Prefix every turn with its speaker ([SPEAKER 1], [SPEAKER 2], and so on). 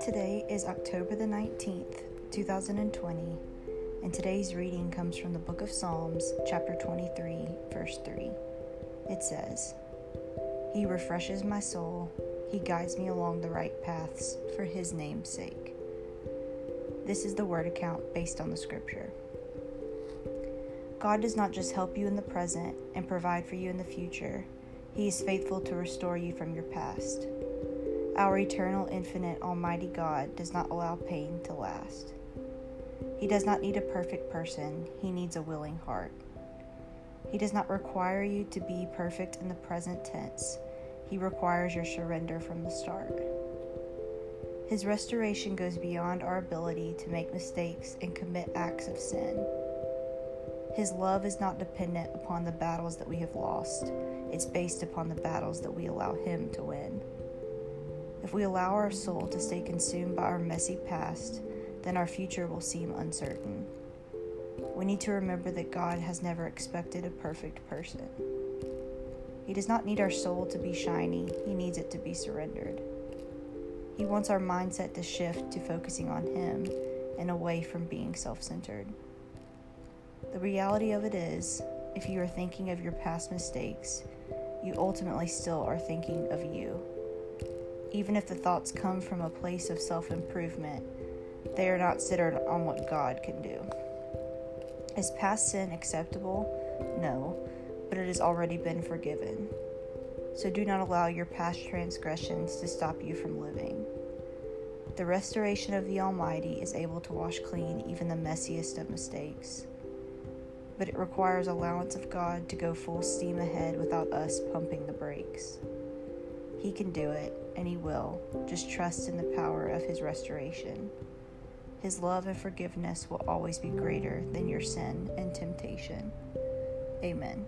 [SPEAKER 1] Today is October the 19th, 2020, and today's reading comes from the book of Psalms, chapter 23, verse 3. It says, He refreshes my soul, He guides me along the right paths for His name's sake. This is the word account based on the scripture. God does not just help you in the present and provide for you in the future, He is faithful to restore you from your past. Our eternal, infinite, almighty God does not allow pain to last. He does not need a perfect person, He needs a willing heart. He does not require you to be perfect in the present tense, He requires your surrender from the start. His restoration goes beyond our ability to make mistakes and commit acts of sin. His love is not dependent upon the battles that we have lost, it's based upon the battles that we allow Him to win. If we allow our soul to stay consumed by our messy past, then our future will seem uncertain. We need to remember that God has never expected a perfect person. He does not need our soul to be shiny, He needs it to be surrendered. He wants our mindset to shift to focusing on Him and away from being self centered. The reality of it is, if you are thinking of your past mistakes, you ultimately still are thinking of you. Even if the thoughts come from a place of self improvement, they are not centered on what God can do. Is past sin acceptable? No, but it has already been forgiven. So do not allow your past transgressions to stop you from living. The restoration of the Almighty is able to wash clean even the messiest of mistakes but it requires allowance of God to go full steam ahead without us pumping the brakes. He can do it, and He will. Just trust in the power of His restoration. His love and forgiveness will always be greater than your sin and temptation. Amen.